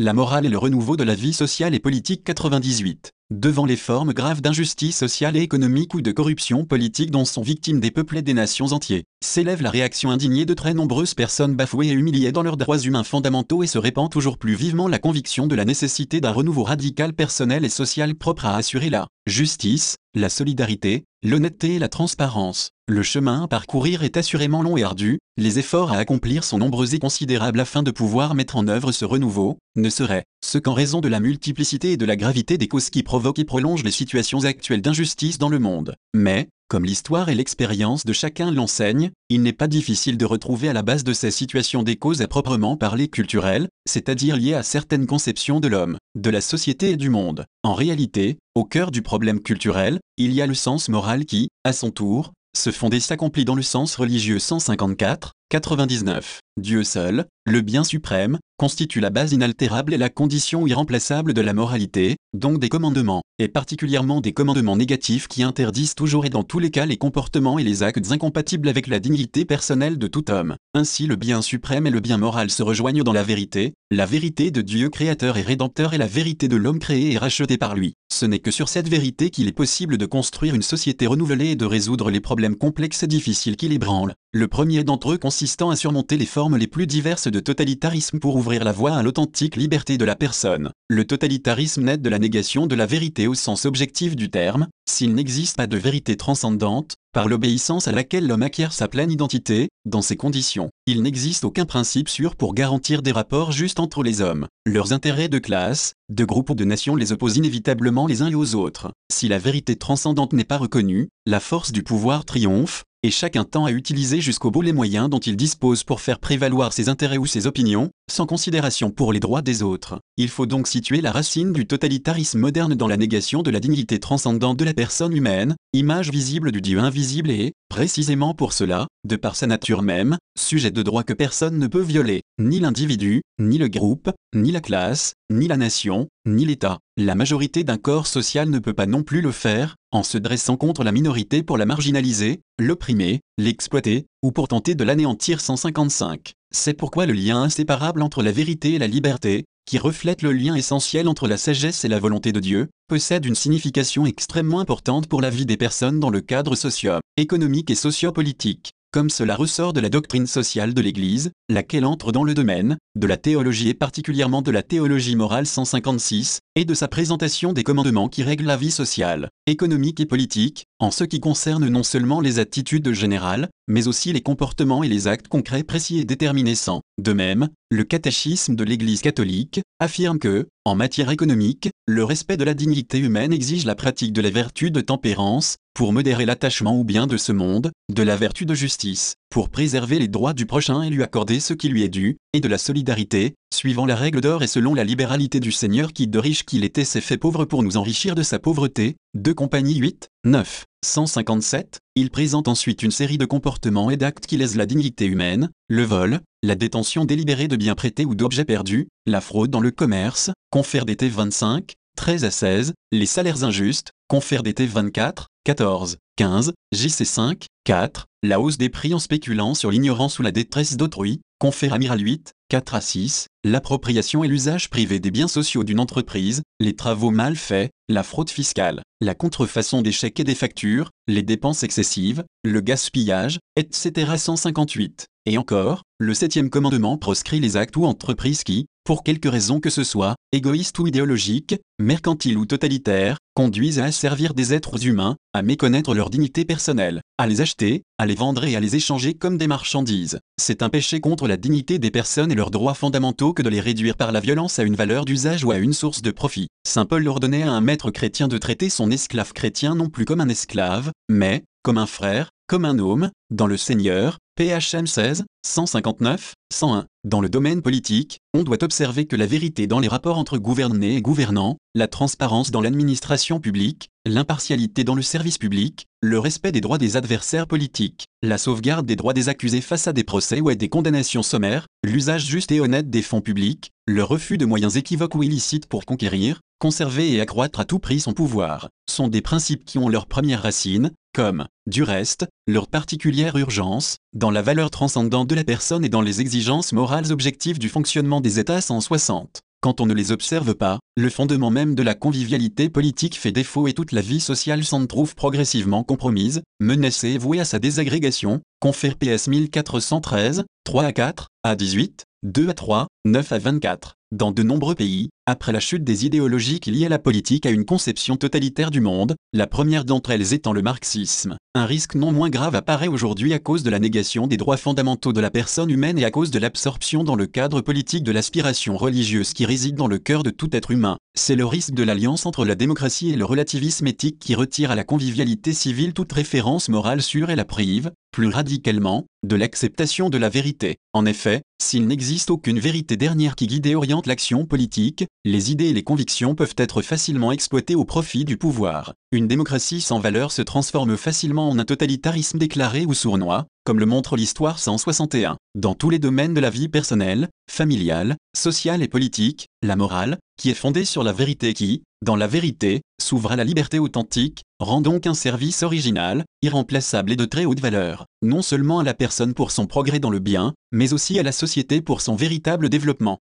la morale et le renouveau de la vie sociale et politique 98. Devant les formes graves d'injustice sociale et économique ou de corruption politique dont sont victimes des peuples et des nations entiers, s'élève la réaction indignée de très nombreuses personnes bafouées et humiliées dans leurs droits humains fondamentaux et se répand toujours plus vivement la conviction de la nécessité d'un renouveau radical personnel et social propre à assurer la justice, la solidarité, l'honnêteté et la transparence. Le chemin à parcourir est assurément long et ardu, les efforts à accomplir sont nombreux et considérables afin de pouvoir mettre en œuvre ce renouveau, ne serait ce qu'en raison de la multiplicité et de la gravité des causes qui provoquent et prolongent les situations actuelles d'injustice dans le monde. Mais, comme l'histoire et l'expérience de chacun l'enseignent, il n'est pas difficile de retrouver à la base de ces situations des causes à proprement parler culturelles, c'est-à-dire liées à certaines conceptions de l'homme, de la société et du monde. En réalité, au cœur du problème culturel, il y a le sens moral qui, à son tour, se fonde et s'accomplit dans le sens religieux 154, 99. Dieu seul, le bien suprême, constitue la base inaltérable et la condition irremplaçable de la moralité, donc des commandements, et particulièrement des commandements négatifs qui interdisent toujours et dans tous les cas les comportements et les actes incompatibles avec la dignité personnelle de tout homme. Ainsi le bien suprême et le bien moral se rejoignent dans la vérité, la vérité de Dieu créateur et rédempteur et la vérité de l'homme créé et racheté par lui. Ce n'est que sur cette vérité qu'il est possible de construire une société renouvelée et de résoudre les problèmes complexes et difficiles qui l'ébranlent. Le premier d'entre eux consistant à surmonter les formes les plus diverses de totalitarisme pour ouvrir la voie à l'authentique liberté de la personne. Le totalitarisme naît de la négation de la vérité au sens objectif du terme, s'il n'existe pas de vérité transcendante, par l'obéissance à laquelle l'homme acquiert sa pleine identité, dans ces conditions, il n'existe aucun principe sûr pour garantir des rapports justes entre les hommes. Leurs intérêts de classe, de groupe ou de nation les opposent inévitablement les uns aux autres. Si la vérité transcendante n'est pas reconnue, la force du pouvoir triomphe, et chacun tend à utiliser jusqu'au bout les moyens dont il dispose pour faire prévaloir ses intérêts ou ses opinions, sans considération pour les droits des autres. Il faut donc situer la racine du totalitarisme moderne dans la négation de la dignité transcendante de la personne humaine, image visible du Dieu invisible et, précisément pour cela, de par sa nature même, sujet de droit que personne ne peut violer, ni l'individu, ni le groupe, ni la classe, ni la nation, ni l'État. La majorité d'un corps social ne peut pas non plus le faire, en se dressant contre la minorité pour la marginaliser, l'opprimer, l'exploiter, ou pour tenter de l'anéantir 155. C'est pourquoi le lien inséparable entre la vérité et la liberté, qui reflète le lien essentiel entre la sagesse et la volonté de Dieu, possède une signification extrêmement importante pour la vie des personnes dans le cadre socio-économique et sociopolitique comme cela ressort de la doctrine sociale de l'Église, laquelle entre dans le domaine de la théologie et particulièrement de la théologie morale 156, et de sa présentation des commandements qui règlent la vie sociale, économique et politique, en ce qui concerne non seulement les attitudes générales, mais aussi les comportements et les actes concrets précis et déterminés sans. De même, le catéchisme de l'Église catholique affirme que, en matière économique, le respect de la dignité humaine exige la pratique de la vertu de tempérance, pour modérer l'attachement au bien de ce monde, de la vertu de justice, pour préserver les droits du prochain et lui accorder ce qui lui est dû, et de la solidarité, suivant la règle d'or et selon la libéralité du Seigneur qui de riche qu'il était s'est fait pauvre pour nous enrichir de sa pauvreté. 2 Compagnie 8, 9, 157, il présente ensuite une série de comportements et d'actes qui lèsent la dignité humaine, le vol, la détention délibérée de biens prêtés ou d'objets perdus, la fraude dans le commerce, confère d'été 25, 13 à 16, les salaires injustes, confère d'été 24, 14, 15, JC 5, 4, la hausse des prix en spéculant sur l'ignorance ou la détresse d'autrui, confère amiral 8, 4 à 6, l'appropriation et l'usage privé des biens sociaux d'une entreprise, les travaux mal faits, la fraude fiscale, la contrefaçon des chèques et des factures, les dépenses excessives, le gaspillage, etc. 158. Et encore, le septième commandement proscrit les actes ou entreprises qui, pour quelque raison que ce soit, égoïstes ou idéologiques, mercantiles ou totalitaires, conduisent à asservir des êtres humains, à méconnaître leur dignité personnelle, à les acheter, à les vendre et à les échanger comme des marchandises. C'est un péché contre la dignité des personnes et leurs droits fondamentaux que de les réduire par la violence à une valeur d'usage ou à une source de profit. Saint Paul ordonnait à un maître chrétien de traiter son esclave chrétien non plus comme un esclave, mais, comme un frère, comme un homme, dans le Seigneur, PHM 16, 159, 101. Dans le domaine politique, on doit observer que la vérité dans les rapports entre gouvernés et gouvernants, la transparence dans l'administration publique, l'impartialité dans le service public, le respect des droits des adversaires politiques, la sauvegarde des droits des accusés face à des procès ou à des condamnations sommaires, l'usage juste et honnête des fonds publics, le refus de moyens équivoques ou illicites pour conquérir, conserver et accroître à tout prix son pouvoir, sont des principes qui ont leur première racine, comme, du reste, leur particulière urgence, dans la valeur transcendante de la personne et dans les exigences morales objectives du fonctionnement des États 160. Quand on ne les observe pas, le fondement même de la convivialité politique fait défaut et toute la vie sociale s'en trouve progressivement compromise, menacée et vouée à sa désagrégation, confère PS 1413, 3 à 4, à 18, 2 à 3, 9 à 24. Dans de nombreux pays, après la chute des idéologies qui liaient la politique à une conception totalitaire du monde, la première d'entre elles étant le marxisme, un risque non moins grave apparaît aujourd'hui à cause de la négation des droits fondamentaux de la personne humaine et à cause de l'absorption dans le cadre politique de l'aspiration religieuse qui réside dans le cœur de tout être humain. C'est le risque de l'alliance entre la démocratie et le relativisme éthique qui retire à la convivialité civile toute référence morale sûre et la prive, plus radicalement, de l'acceptation de la vérité. En effet, s'il n'existe aucune vérité dernière qui guide et oriente l'action politique, les idées et les convictions peuvent être facilement exploitées au profit du pouvoir. Une démocratie sans valeur se transforme facilement en un totalitarisme déclaré ou sournois, comme le montre l'histoire 161. Dans tous les domaines de la vie personnelle, familiale, sociale et politique, la morale, qui est fondée sur la vérité qui, dans la vérité, s'ouvre à la liberté authentique, rend donc un service original, irremplaçable et de très haute valeur, non seulement à la personne pour son progrès dans le bien, mais aussi à la société pour son véritable développement.